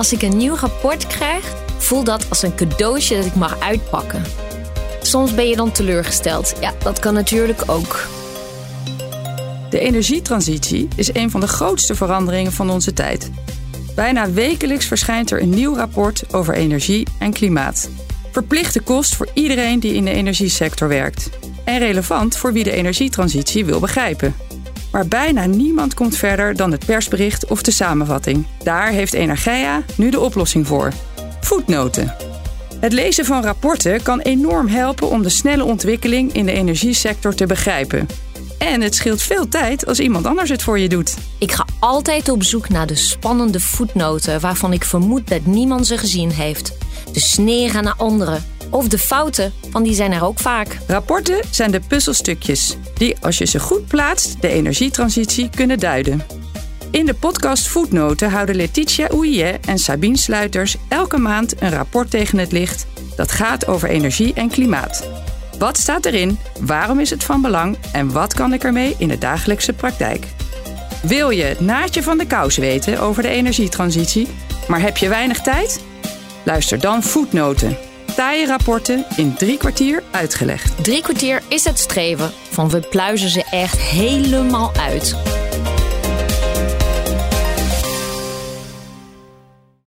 Als ik een nieuw rapport krijg, voelt dat als een cadeautje dat ik mag uitpakken. Soms ben je dan teleurgesteld. Ja, dat kan natuurlijk ook. De energietransitie is een van de grootste veranderingen van onze tijd. Bijna wekelijks verschijnt er een nieuw rapport over energie en klimaat. Verplichte kost voor iedereen die in de energiesector werkt. En relevant voor wie de energietransitie wil begrijpen. Maar bijna niemand komt verder dan het persbericht of de samenvatting. Daar heeft Energia nu de oplossing voor. Voetnoten. Het lezen van rapporten kan enorm helpen om de snelle ontwikkeling in de energiesector te begrijpen. En het scheelt veel tijd als iemand anders het voor je doet. Ik ga altijd op zoek naar de spannende voetnoten waarvan ik vermoed dat niemand ze gezien heeft. De sneren naar anderen. Of de fouten, want die zijn er ook vaak. Rapporten zijn de puzzelstukjes die, als je ze goed plaatst, de energietransitie kunnen duiden. In de podcast Voetnoten houden Letitia Ouillet en Sabine Sluiters elke maand een rapport tegen het licht dat gaat over energie en klimaat. Wat staat erin? Waarom is het van belang? En wat kan ik ermee in de dagelijkse praktijk? Wil je het naadje van de kous weten over de energietransitie, maar heb je weinig tijd? Luister dan Voetnoten. Taaie rapporten in drie kwartier uitgelegd. Drie kwartier is het streven van we pluizen ze echt helemaal uit.